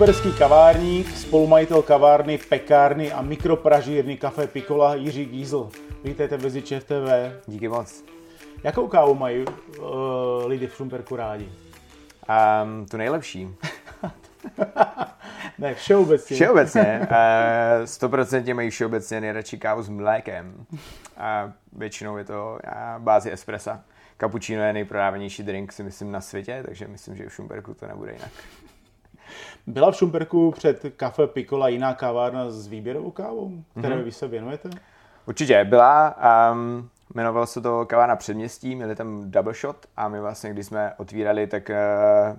Šumperský kavárník, spolumajitel kavárny, pekárny a mikropražírny Café Pikola Jiří Gízl. Vítejte v Viziče TV. Díky moc. Jakou kávu mají uh, lidi v Šumperku rádi? Um, tu nejlepší. ne, všeobecně. Všeobecně. Uh, mají všeobecně nejradši kávu s mlékem. A většinou je to uh, bázi espressa. Cappuccino je nejprodávanější drink, si myslím, na světě, takže myslím, že v Šumperku to nebude jinak. Byla v Šumperku před kafe Pikola jiná kavárna s výběrovou kávou, které mm-hmm. vy se věnujete? Určitě, byla. Um, jmenovalo se to kavárna předměstí, měli tam double shot a my vlastně, když jsme otvírali, tak uh,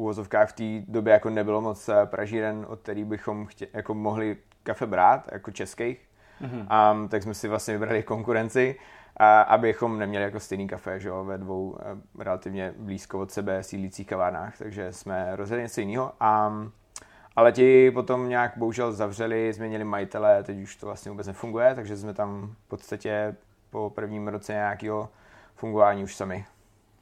uvozovkách v té době jako nebylo moc eh, pražíren, od který bychom chtě, jako mohli kafe brát, jako českých. Mm-hmm. Um, tak jsme si vlastně vybrali konkurenci a abychom neměli jako stejný kafe, že jo, ve dvou eh, relativně blízko od sebe sídlících kavárnách, takže jsme rozhodli něco jiného. A, ale ti potom nějak bohužel zavřeli, změnili majitele, teď už to vlastně vůbec nefunguje, takže jsme tam v podstatě po prvním roce nějakého fungování už sami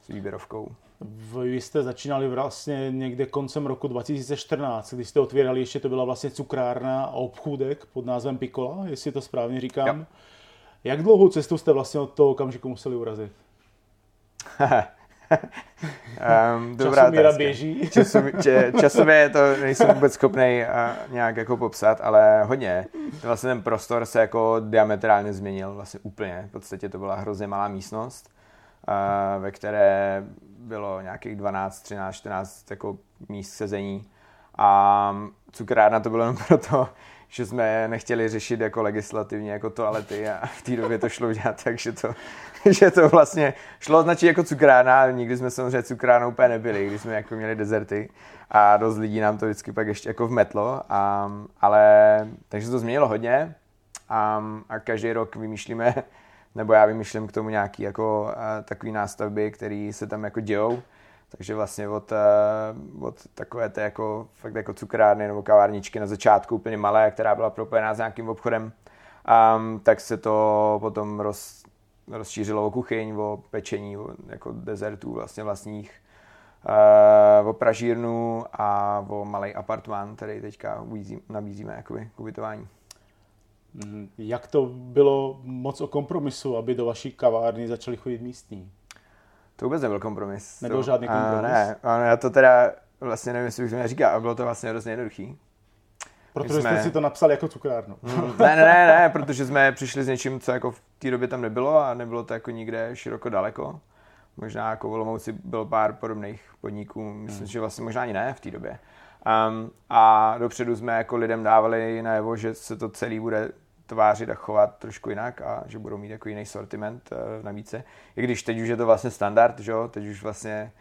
s výběrovkou. Vy jste začínali vlastně někde koncem roku 2014, když jste otvírali, ještě to byla vlastně cukrárna a obchůdek pod názvem Pikola, jestli to správně říkám. Jo. Jak dlouhou cestu jste vlastně od toho okamžiku museli urazit? um, dobrá Časomíra běží. Času, če, časově to nejsem vůbec schopný uh, nějak jako popsat, ale hodně. Vlastně ten prostor se jako diametrálně změnil, vlastně úplně. V podstatě to byla hrozně malá místnost, uh, ve které bylo nějakých 12, 13, 14 jako míst sezení. A cukrárna to bylo jenom proto, že jsme nechtěli řešit jako legislativně jako toalety a v té době to šlo udělat tak, že to, že to vlastně šlo označit jako cukrárna, ale nikdy jsme samozřejmě cukránou úplně nebyli, když jsme jako měli dezerty a dost lidí nám to vždycky pak ještě jako vmetlo, a, ale takže to změnilo hodně a, a každý rok vymýšlíme, nebo já vymýšlím k tomu nějaký jako takový nástavby, které se tam jako dějou takže vlastně od, eh, od takové té jako, fakt jako cukrárny nebo kavárničky na začátku úplně malé, která byla propojená s nějakým obchodem, um, tak se to potom roz, rozšířilo o kuchyň, o pečení, o jako dezertů vlastně vlastních, uh, o pražírnu a o malý apartmán, který teďka nabízíme jakoby, k ubytování. Mhm. Jak to bylo moc o kompromisu, aby do vaší kavárny začali chodit místní? To vůbec nebyl kompromis. Nebyl to, žádný kompromis? A ne, a já to teda vlastně nevím, jestli už mi říká, a bylo to vlastně hrozně jednoduchý. Protože jsme... jste si to napsali jako cukrárnu. Hmm, ne, ne, ne, ne, protože jsme přišli s něčím, co jako v té době tam nebylo a nebylo to jako nikde široko daleko. Možná jako v Olomouci bylo pár podobných podniků, myslím, hmm. že vlastně možná ani ne v té době. Um, a dopředu jsme jako lidem dávali najevo, že se to celý bude tvářit a chovat trošku jinak a že budou mít jako jiný sortiment uh, navíc. I když teď už je to vlastně standard, že teď už vlastně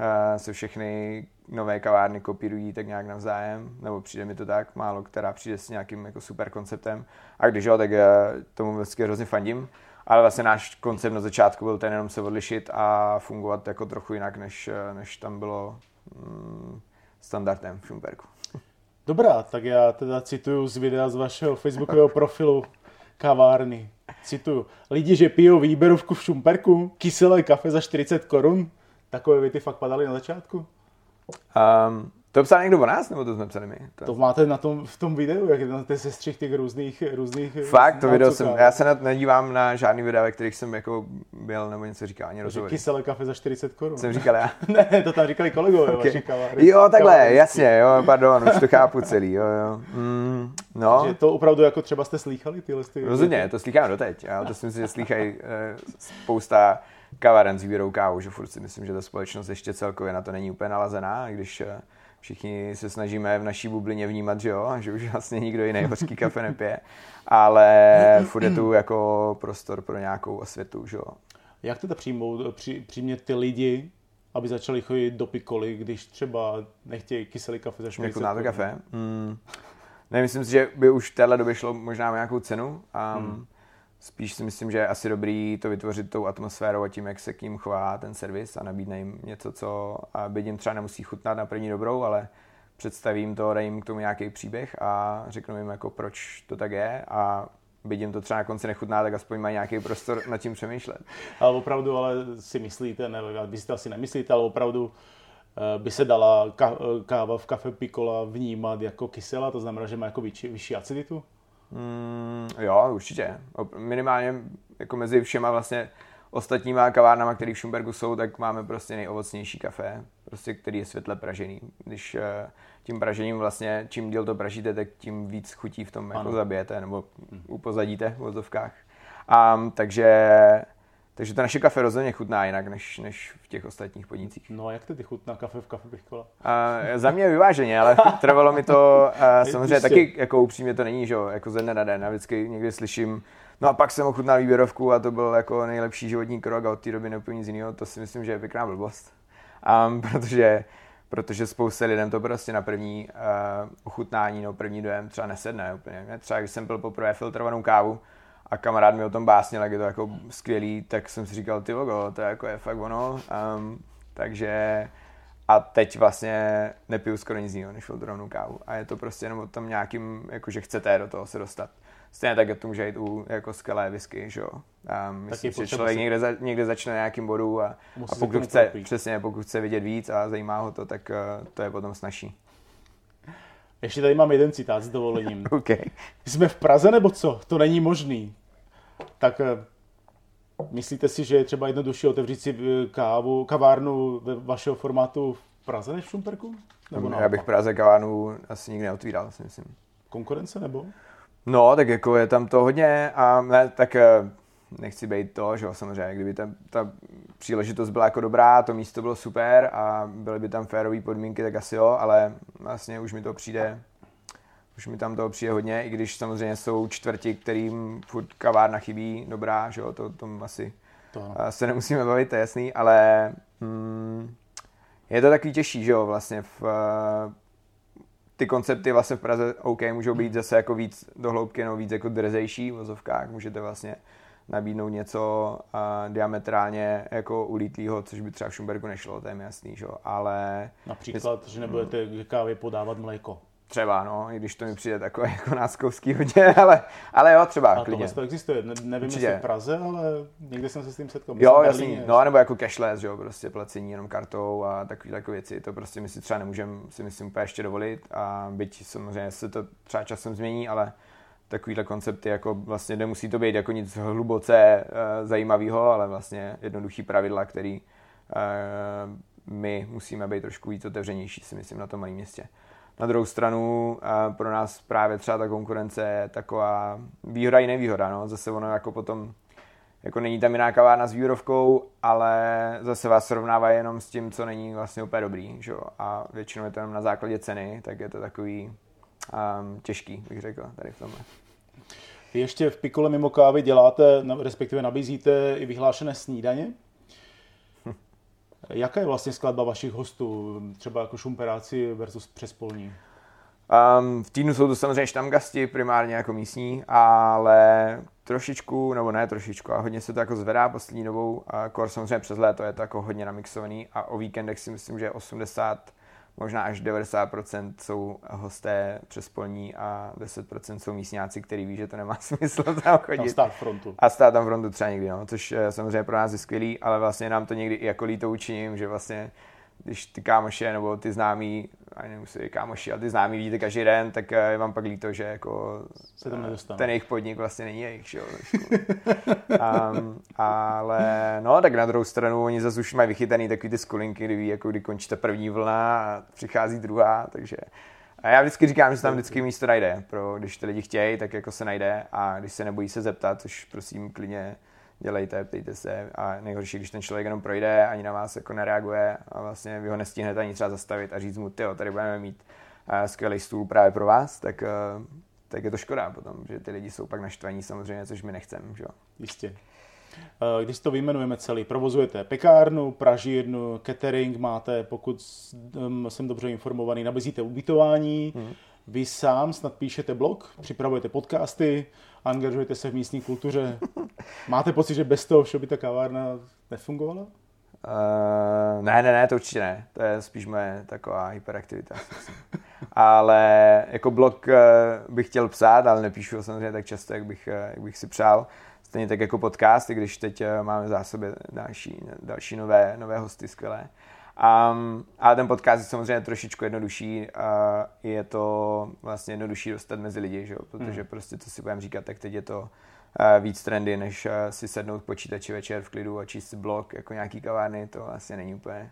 uh, se všechny nové kavárny kopírují tak nějak navzájem, nebo přijde mi to tak, málo která přijde s nějakým jako super konceptem. A když jo, tak uh, tomu vždycky hrozně fandím. Ale vlastně náš koncept na začátku byl ten jenom se odlišit a fungovat jako trochu jinak, než, než tam bylo mm, standardem v Šumperku. Dobrá, tak já teda cituju z videa z vašeho facebookového profilu kavárny. Cituju. Lidi, že pijou výběrovku v Šumperku, kyselé kafe za 40 korun. Takové věty fakt padaly na začátku. Um, to psal někdo o nás, nebo to jsme psali my? To, to máte na tom, v tom videu, jak na té sestřih těch různých, různých Fakt, to video jsem, já se na, nedívám na žádný videa, ve kterých jsem jako byl nebo něco říkal, ani rozhovory. Kyselé kafe za 40 korun. Jsem říkal já. ne, to tam říkali kolegové okay. vaši. Jo, takhle, kavárny. jasně, jo, pardon, už to chápu celý, jo, jo. Mm, no. Takže to opravdu jako třeba jste slýchali tyhle ty... Rozhodně, to slýchám doteď, ale to si myslím, že slýchají eh, spousta kaváren s výběrou kávu, že furt si myslím, že ta společnost ještě celkově na to není úplně nalazená, když eh, všichni se snažíme v naší bublině vnímat, že jo, že už vlastně nikdo jiný hořký kafe nepije, ale furt je tu jako prostor pro nějakou osvětu, že jo. Jak teda přijmout, při, přimět ty lidi, aby začali chodit do pikoly, když třeba nechtějí kyselý kafe za 40 Jako to kafe? Mm. Ne, myslím si, že by už v téhle době šlo možná o nějakou cenu. Um, mm Spíš si myslím, že je asi dobrý to vytvořit tou atmosférou a tím, jak se k ním chová ten servis a nabídne jim něco, co byť jim třeba nemusí chutnat na první dobrou, ale představím to, dej jim k tomu nějaký příběh a řeknu jim, jako proč to tak je a byť jim to třeba na konci nechutná, tak aspoň mají nějaký prostor nad tím přemýšlet. Ale opravdu ale si myslíte, ne, vy si to asi nemyslíte, ale opravdu by se dala káva v kafe Pikola vnímat jako kyselá, to znamená, že má jako vyšší, vyšší aciditu? Mm, jo, určitě. Minimálně jako mezi všema vlastně ostatníma kavárnama, které v Schumbergu jsou, tak máme prostě nejovocnější kafe, prostě který je světle pražený. Když eh, tím pražením vlastně, čím díl to pražíte, tak tím víc chutí v tom jako zabijete nebo mhm. upozadíte v vozovkách. Um, takže takže to naše kafe rozhodně chutná jinak než, než v těch ostatních podnicích. No a jak ty chutná kafe v kafe Pichkola? Uh, za mě vyváženě, ale trvalo mi to, uh, samozřejmě taky jako upřímně to není, že jo, jako ze dne na den. Já vždycky někdy slyším, no a pak jsem ochutnal výběrovku a to byl jako nejlepší životní krok a od té doby neupím nic jiného, to si myslím, že je pěkná blbost. Um, protože protože spousta lidem to prostě na první uh, ochutnání, no první dojem třeba nesedne úplně. Třeba když jsem byl poprvé filtrovanou kávu, a kamarád mi o tom básnil, jak je to jako skvělý, tak jsem si říkal, ty logo, to je jako je fakt ono. Um, takže a teď vlastně nepiju skoro nic jiného než filtrovanou kávu. A je to prostě jenom o tom nějakým, jako že chcete do toho se dostat. Stejně tak to může jít u jako skvělé whisky, že jo. Um, myslím, že člověk si... někde, za, někde začne na nějakým bodu a, a pokud chce, přesně, pokud chce vidět víc a zajímá ho to, tak uh, to je potom snažší. Ještě tady mám jeden citát s dovolením. okay. Jsme v Praze nebo co? To není možný. Tak eh, myslíte si, že je třeba jednodušší otevřít si eh, kávu, kavárnu ve vašeho formátu v Praze než v Šumperku? Nebo Já bych v Praze kavárnu asi nikdy neotvíral, si myslím. Konkurence nebo? No, tak jako je tam to hodně a ne, tak eh, nechci být to, že jo, samozřejmě, kdyby ta, ta příležitost byla jako dobrá, to místo bylo super a byly by tam férové podmínky, tak asi jo, ale vlastně už mi to přijde, už mi tam toho přijde hodně, i když samozřejmě jsou čtvrti, kterým furt kavárna chybí, dobrá, že jo, to tom asi to. se nemusíme bavit, to je jasný, ale hmm, je to takový těžší, že jo, vlastně v, ty koncepty vlastně v Praze OK můžou být zase jako víc dohloubky, no víc jako drzejší v vozovkách, můžete vlastně nabídnout něco uh, diametrálně jako ulítlýho, což by třeba v Šumbergu nešlo, to je mi jasný, že? ale... Například, že nebudete k kávě podávat mléko. Třeba, no, i když to mi přijde takové jako náskovský hodně, ale, ale jo, třeba, a klidně. to existuje, ne, nevím Určitě. jestli v Praze, ale někde jsem se s tím setkal. Jo, jasný, no, nebo jako cashless, jo, prostě placení jenom kartou a takové jako věci, to prostě my si třeba nemůžeme si myslím úplně ještě dovolit a byť samozřejmě se to třeba časem změní, ale takovýhle koncepty, jako vlastně nemusí to být jako nic hluboce uh, zajímavého, ale vlastně jednoduchý pravidla, který uh, my musíme být trošku víc otevřenější, si myslím, na tom malém městě. Na druhou stranu pro nás právě třeba ta konkurence je taková výhoda i nevýhoda, no. Zase ono jako potom jako není tam jiná kavárna s výrovkou, ale zase vás srovnává jenom s tím, co není vlastně úplně dobrý, že? a většinou je to jenom na základě ceny, tak je to takový um, těžký, bych řekl, tady v tomhle. Vy ještě v Pikole mimo kávy děláte, respektive nabízíte i vyhlášené snídaně. Jaká je vlastně skladba vašich hostů, třeba jako šumperáci versus přespolní? Um, v týdnu jsou to samozřejmě štamgasti, primárně jako místní, ale trošičku, nebo ne trošičku, a hodně se to jako zvedá poslední dobou. A kor samozřejmě přes léto je to jako hodně namixovaný a o víkendech si myslím, že 80 možná až 90% jsou hosté přespolní a 10% jsou místňáci, který ví, že to nemá smysl tam chodit. A stát frontu. A stát tam frontu třeba někdy, no, což eh, samozřejmě pro nás je skvělý, ale vlastně nám to někdy i jako líto učiním, že vlastně když ty kámoše nebo ty známí, ani nemusí kámoši, ale ty známí vidíte každý den, tak je vám pak líto, že jako se tam ten jejich podnik vlastně není jejich, že jo. um, ale no, tak na druhou stranu oni zase už mají vychytaný takový ty skulinky, kdy ví, jako kdy končí ta první vlna a přichází druhá, takže a já vždycky říkám, že se tam vždycky místo najde, pro, když ty lidi chtějí, tak jako se najde a když se nebojí se zeptat, což prosím klidně dělejte, ptejte se a nejhorší, když ten člověk jenom projde, ani na vás jako nereaguje a vlastně vy ho nestihnete ani třeba zastavit a říct mu, ty tady budeme mít uh, skvělý stůl právě pro vás, tak, uh, tak je to škoda potom, že ty lidi jsou pak naštvaní samozřejmě, což my nechceme. Že? Jistě. Eh, když to vyjmenujeme celý, provozujete pekárnu, pražírnu, catering máte, pokud jsem dobře informovaný, nabízíte ubytování, hmm. Vy sám snad píšete blog, připravujete podcasty, angažujete se v místní kultuře. Máte pocit, že bez toho vše by ta kavárna nefungovala? Uh, ne, ne, ne, to určitě ne. To je spíš moje taková hyperaktivita. ale jako blog uh, bych chtěl psát, ale nepíšu ho samozřejmě tak často, jak bych, uh, jak bych si přál. Stejně tak jako podcast, i když teď uh, máme v zásobě další, další nové, nové hosty skvělé. Um, ale ten podcast je samozřejmě trošičku jednodušší a je to vlastně jednodušší dostat mezi lidi, že jo? protože hmm. prostě, co si budeme říkat, tak teď je to uh, víc trendy, než uh, si sednout k počítači večer v klidu a číst si blog jako nějaký kavárny, to vlastně není úplně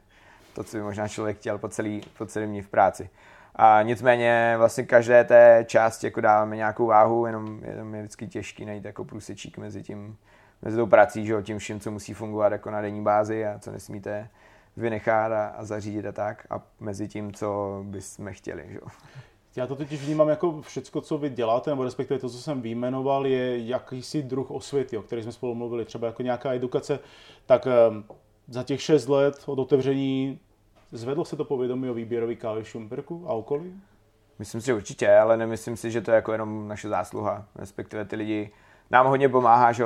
to, co by možná člověk chtěl po celý, po celý dní v práci. A nicméně vlastně každé té části jako dáváme nějakou váhu, jenom, jenom je vždycky těžký najít jako průsečík mezi tím, mezi tou prací, že jo, tím vším, co musí fungovat jako na denní bázi a co nesmíte vynechat a, a zařídit a tak a mezi tím, co bychom chtěli. Že? Já to totiž vnímám jako všecko, co vy děláte, nebo respektive to, co jsem vyjmenoval, je jakýsi druh osvěty, o který jsme spolu mluvili, třeba jako nějaká edukace, tak ehm, za těch šest let od otevření zvedlo se to povědomí o výběrový kávy v Šumperku a okolí? Myslím si, že určitě, ale nemyslím si, že to je jako jenom naše zásluha, respektive ty lidi nám hodně pomáhá, že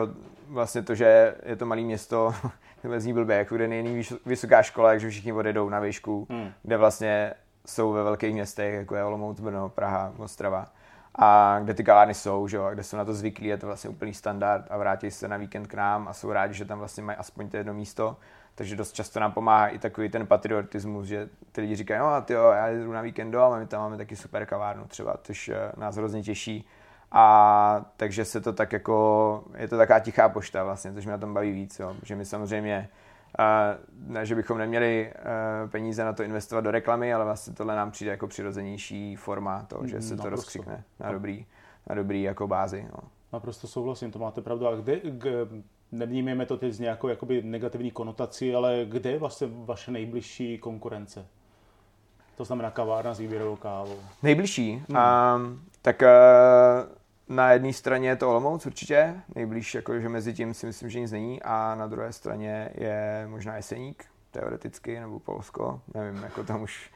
vlastně to, že je to malé město, to zní blbě, jako kde není vysoká škola, takže všichni odjedou na výšku, hmm. kde vlastně jsou ve velkých městech, jako je Olomouc, Brno, Praha, Ostrava. A kde ty kavárny jsou, že jo, a kde jsou na to zvyklí, je to vlastně úplný standard a vrátí se na víkend k nám a jsou rádi, že tam vlastně mají aspoň to jedno místo, takže dost často nám pomáhá i takový ten patriotismus, že ty lidi říkají, no a ty jo, já jdu na víkend doma, my tam máme taky super kavárnu třeba, což eh, nás hrozně těší a takže se to tak jako, je to taková tichá pošta vlastně, což mě na tom baví víc, jo. že my samozřejmě ne, že bychom neměli e, peníze na to investovat do reklamy, ale vlastně tohle nám přijde jako přirozenější forma toho, že se to rozkřikne na dobrý, na dobrý jako bázi. No. Naprosto souhlasím, to máte pravdu. A kde, k, nevnímejme to teď z nějakou jakoby negativní konotací, ale kde je vlastně vaše nejbližší konkurence? To znamená kavárna s výběrovou kávou. Nejbližší? Hmm. Um, tak uh, na jedné straně je to Olomouc určitě, nejblíž, jakože mezi tím si myslím, že nic není a na druhé straně je možná Jeseník, teoreticky, nebo Polsko, nevím, jako tam už,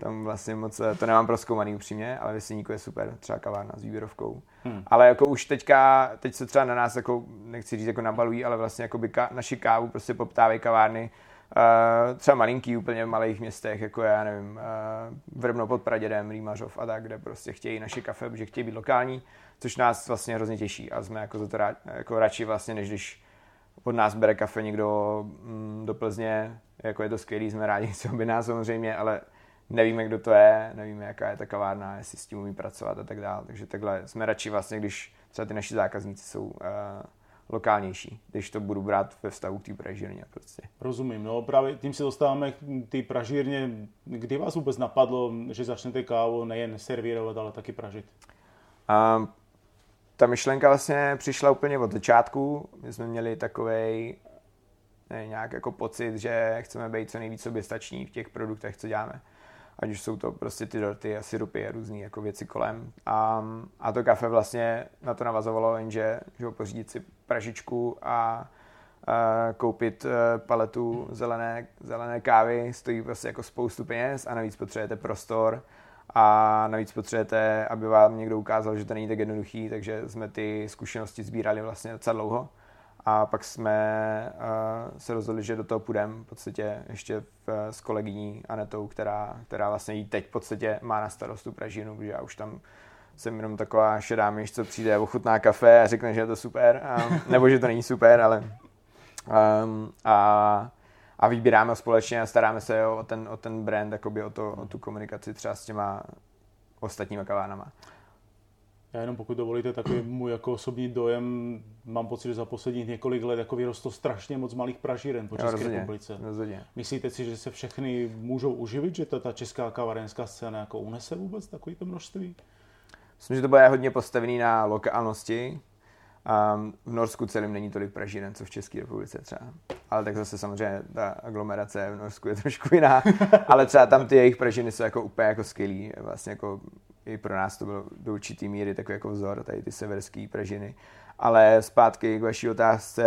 tam vlastně moc, to nemám proskoumaný upřímně, ale Jeseníku je super, třeba kavárna s výběrovkou. Hmm. Ale jako už teďka, teď se třeba na nás, jako, nechci říct, jako nabalují, ale vlastně jako by ka, naši kávu prostě poptávají kavárny, Uh, třeba malinký, úplně v malých městech, jako já nevím, uh, Vrbno pod Pradědem, Rýmařov a tak, kde prostě chtějí naše kafe, protože chtějí být lokální což nás vlastně hrozně těší a jsme jako za to rád, jako radši vlastně, než když od nás bere kafe někdo mm, do Plzně, jako je to skvělý, jsme rádi, co by nás samozřejmě, ale nevíme, kdo to je, nevíme, jaká je ta kavárna, jestli s tím umí pracovat a tak dále. Takže takhle jsme radši vlastně, když třeba ty naši zákazníci jsou uh, lokálnější, když to budu brát ve vztahu k té pražírně. Prostě. Rozumím, no právě tím se dostáváme k té pražírně. Kdy vás vůbec napadlo, že začnete kávu nejen servírovat, ale taky pražit? Um, ta myšlenka vlastně přišla úplně od začátku. My jsme měli takový nějak jako pocit, že chceme být co nejvíc soběstační v těch produktech, co děláme. Ať už jsou to prostě ty dorty a syrupy a různé jako věci kolem. A, a to kafe vlastně na to navazovalo, jenže že pořídit si pražičku a, koupit e, paletu zelené, zelené kávy stojí prostě jako spoustu peněz a navíc potřebujete prostor a navíc potřebujete, aby vám někdo ukázal, že to není tak jednoduchý, takže jsme ty zkušenosti sbírali vlastně docela dlouho. A pak jsme uh, se rozhodli, že do toho půjdeme v podstatě ještě v, s kolegyní Anetou, která, která vlastně jí teď v podstatě má na starost tu pražinu, protože já už tam jsem jenom taková šedá myš, co přijde, ochutná kafe a řekne, že je to super, um, nebo že to není super, ale um, a a vybíráme společně a staráme se o ten, o ten brand, jakoby o, to, o tu komunikaci třeba s těma ostatníma kavárnama. Já jenom pokud dovolíte takový můj jako osobní dojem, mám pocit, že za posledních několik let jako vyrostlo strašně moc malých pražíren po České rozhodně, republice. Rozhodně. Myslíte si, že se všechny můžou uživit, že ta, ta česká kavárenská scéna jako unese vůbec takovýto množství? Myslím, že to bude hodně postavený na lokálnosti, Um, v Norsku celým není tolik pražíren, co v České republice třeba. Ale tak zase samozřejmě ta aglomerace v Norsku je trošku jiná. Ale třeba tam ty jejich pražiny jsou jako úplně jako skvělý. Vlastně jako i pro nás to bylo do určitý míry takový jako vzor, tady ty severské pražiny. Ale zpátky k vaší otázce,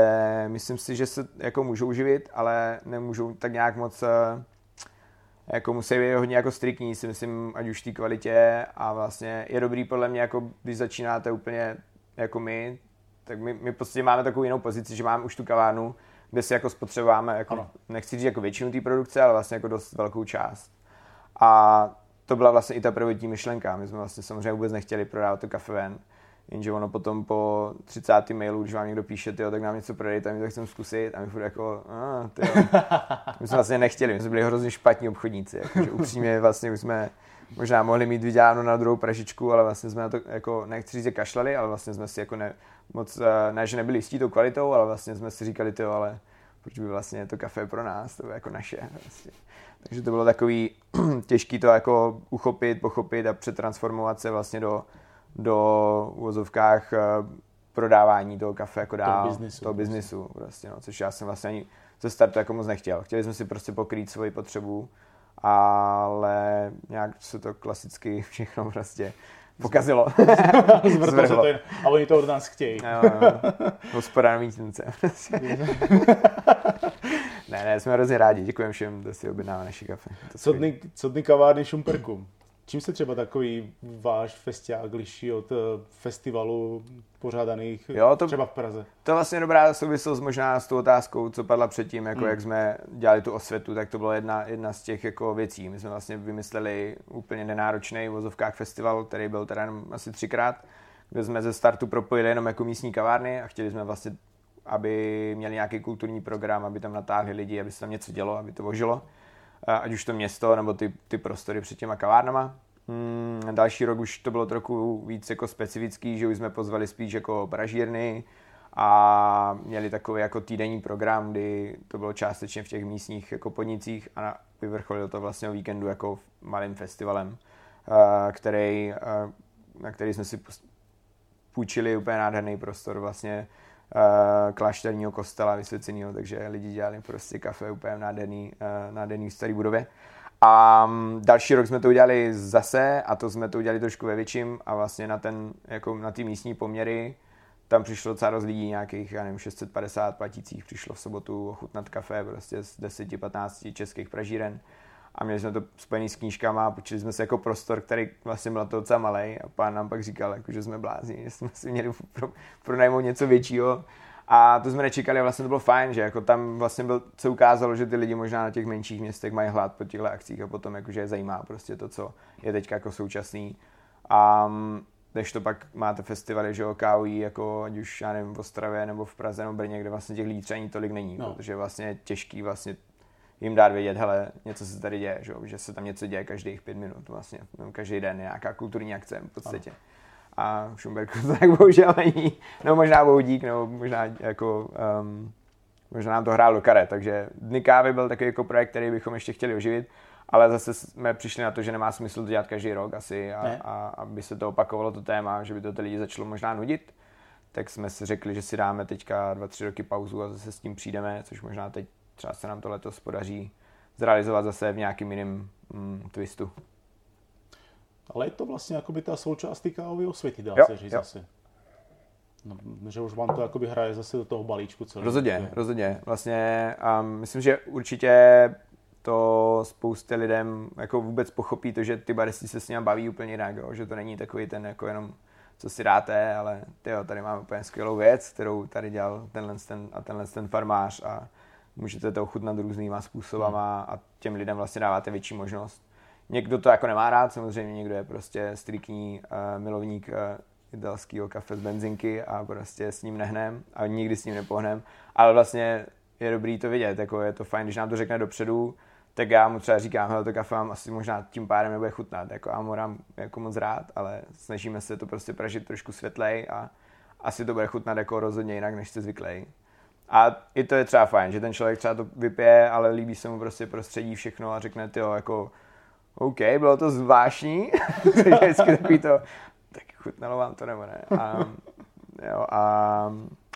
myslím si, že se jako můžou živit, ale nemůžou tak nějak moc eh, jako musí být hodně jako striktní, si myslím, ať už v té kvalitě a vlastně je dobrý podle mě, jako když začínáte úplně jako my, tak my, my prostě máme takovou jinou pozici, že máme už tu kavárnu, kde si jako spotřebováme, jako, nechci říct jako většinu té produkce, ale vlastně jako dost velkou část. A to byla vlastně i ta prvotní myšlenka. My jsme vlastně samozřejmě vůbec nechtěli prodávat to kafe ven. Jenže ono potom po 30. mailu, když vám někdo píše, tyjo, tak nám něco prodejte, my to chceme zkusit a my furt jako, a, tyjo. My jsme vlastně nechtěli, my jsme byli hrozně špatní obchodníci, jakože upřímně vlastně už jsme možná mohli mít vyděláno na druhou pražičku, ale vlastně jsme na to jako, nechci říct, kašlali, ale vlastně jsme si jako ne, moc, eh, ne, že nebyli jistí tou kvalitou, ale vlastně jsme si říkali, tyjo, ale proč by vlastně to kafe pro nás, to je jako naše. Vlastně. Takže to bylo takový těžký to jako uchopit, pochopit a přetransformovat se vlastně do, do uvozovkách eh, prodávání toho kafe jako dál, toho biznisu, toho biznisu prostě, no, což já jsem vlastně ani ze startu jako moc nechtěl. Chtěli jsme si prostě pokrýt svoji potřebu, ale nějak se to klasicky všechno prostě pokazilo. Zvrtlo se to jen, a oni to od nás chtějí. jo, jo. Hospodární tence. ne, ne, jsme hrozně rádi. Děkujeme všem, kdo si objednává naše kafe. Co dny, co dny kavárny Šumperku? Čím se třeba takový váš festiák liší od eh, festivalů pořádaných jo, to, třeba v Praze? To je vlastně dobrá souvislost možná s tou otázkou, co padla předtím, jako hmm. jak jsme dělali tu osvětu, tak to byla jedna, jedna z těch jako věcí. My jsme vlastně vymysleli úplně nenáročný vozovkách festival, který byl teda jenom asi třikrát, kde jsme ze startu propojili jenom jako místní kavárny a chtěli jsme vlastně aby měli nějaký kulturní program, aby tam natáhli lidi, aby se tam něco dělo, aby to vožilo ať už to město nebo ty, ty prostory před těma kavárnama. Hmm, další rok už to bylo trochu víc jako specifický, že už jsme pozvali spíš jako pražírny a měli takový jako týdenní program, kdy to bylo částečně v těch místních jako podnicích a vyvrcholilo to vlastně o víkendu jako malým festivalem, který, na který jsme si půjčili úplně nádherný prostor vlastně klášterního kostela vysvěceného, takže lidi dělali prostě kafe úplně v nádherný, uh, nádherný starý budově. A um, další rok jsme to udělali zase a to jsme to udělali trošku ve větším a vlastně na ten, jako na ty místní poměry tam přišlo docela dost lidí, nějakých, já nevím, 650 platících přišlo v sobotu ochutnat kafe prostě z 10-15 českých pražíren a měli jsme to spojený s knížkama a počili jsme se jako prostor, který vlastně byl to docela malý a pán nám pak říkal, jako, že jsme blázni, že jsme si měli pro, pronajmout něco většího a to jsme nečekali a vlastně to bylo fajn, že jako tam vlastně byl, se ukázalo, že ty lidi možná na těch menších městech mají hlad po těchto akcích a potom jakože je zajímá prostě to, co je teď jako současný. A když to pak máte festivaly, že jo, káují, jako ať už, já nevím, v Ostravě nebo v Praze nebo Brně, kde vlastně těch lidí třeba ani tolik není, no. protože vlastně je těžký vlastně jim dát vědět, hele, něco se tady děje, že, že se tam něco děje každých pět minut vlastně, no, každý den nějaká kulturní akce v podstatě. Ano. A v Šumberku to tak bohužel není, no možná bohudík, no možná jako, um, možná nám to hrál do karet, takže Dny kávy byl takový jako projekt, který bychom ještě chtěli oživit, ale zase jsme přišli na to, že nemá smysl to dělat každý rok asi a, a aby se to opakovalo to téma, že by to ty lidi začalo možná nudit, tak jsme si řekli, že si dáme teďka dva, tři roky pauzu a zase s tím přijdeme, což možná teď třeba se nám to letos podaří zrealizovat zase v nějakým jiném mm, twistu. Ale je to vlastně jakoby ta součást ty kávové osvěty, dá jo, se říct jo. zase. No, že už vám to jakoby hraje zase do toho balíčku celý. Rozhodně, rozhodně. Vlastně um, myslím, že určitě to spoustě lidem jako vůbec pochopí to, že ty baristi se s ním baví úplně jinak, jo? že to není takový ten jako jenom co si dáte, ale tyjo, tady máme úplně skvělou věc, kterou tady dělal tenhle ten a tenhle ten farmář a můžete to ochutnat různýma způsobama hmm. a těm lidem vlastně dáváte větší možnost. Někdo to jako nemá rád, samozřejmě někdo je prostě striktní uh, milovník uh, italského kafe z benzinky a prostě s ním nehnem a nikdy s ním nepohnem, ale vlastně je dobrý to vidět, jako je to fajn, když nám to řekne dopředu, tak já mu třeba říkám, hele, to kafe mám asi možná tím pádem nebude chutnat, jako já mu dám jako moc rád, ale snažíme se to prostě pražit trošku světlej a asi to bude chutnat jako rozhodně jinak, než jste zvyklý. A i to je třeba fajn, že ten člověk třeba to vypije, ale líbí se mu prostě prostředí všechno a řekne, ty jako OK, bylo to zvláštní, je vždycky takový to, tak chutnalo vám to nebo ne. A, jo, a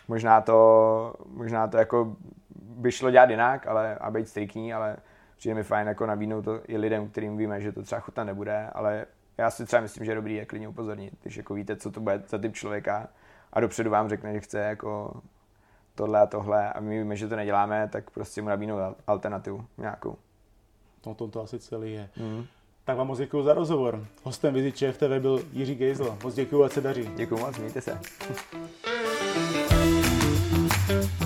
možná to, možná to jako by šlo dělat jinak, ale a být striktní, ale přijde mi fajn jako nabídnout to i lidem, kterým víme, že to třeba chutnat nebude, ale já si třeba myslím, že je dobrý je klidně upozornit, když jako víte, co to bude za typ člověka a dopředu vám řekne, že chce jako tohle a tohle a my víme, že to neděláme, tak prostě mu nabídnout alternativu nějakou. No tom to asi celý je. Mm. Tak vám moc děkuji za rozhovor. Hostem Viziče TV byl Jiří Gejzl. Moc děkuji a se daří. Děkuji moc, mějte se.